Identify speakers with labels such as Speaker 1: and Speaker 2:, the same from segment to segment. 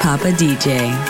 Speaker 1: Papa DJ.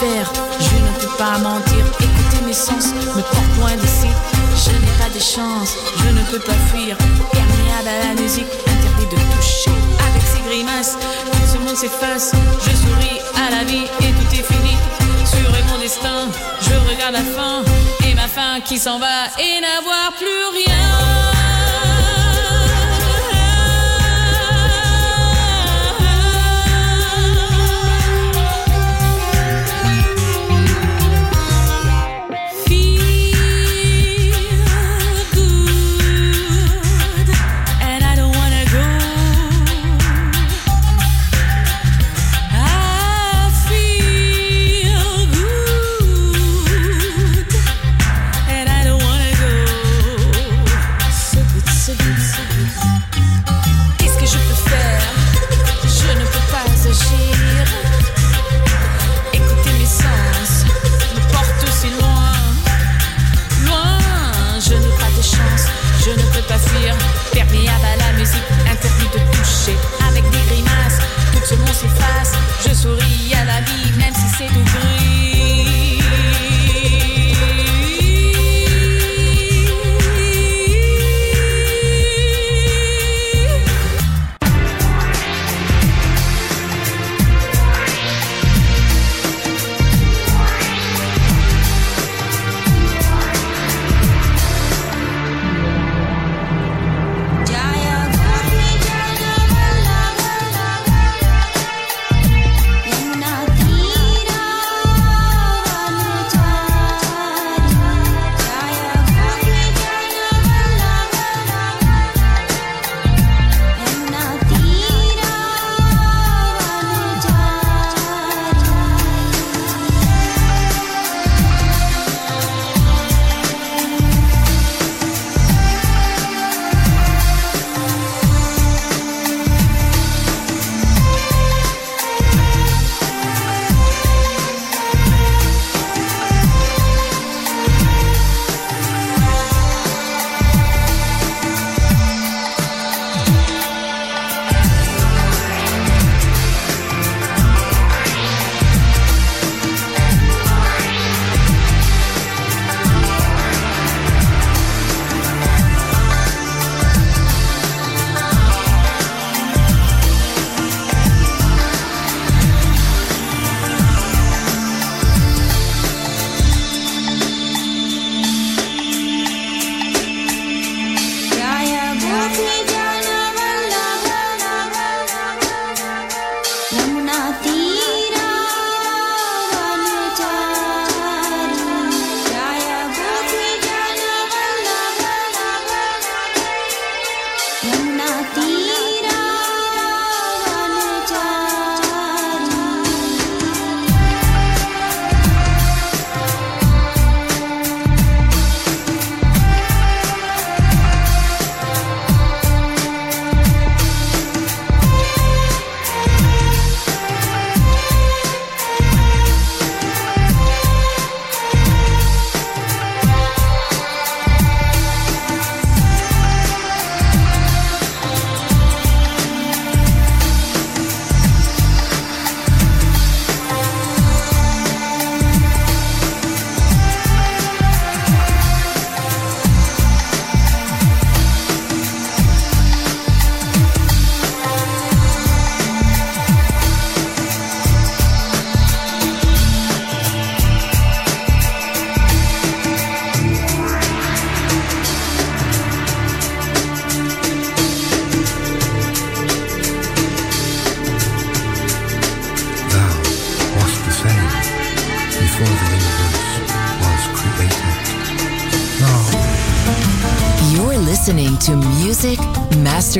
Speaker 2: Je ne peux pas mentir, écouter mes sens me porte loin d'ici. Je n'ai pas de chance, je ne peux pas fuir. Perméable à la musique, interdit de toucher. Avec ses grimaces, tout ce monde s'efface. Je souris à la vie et tout est fini. Sur mon destin, je regarde la fin et ma fin qui s'en va et n'avoir plus rien.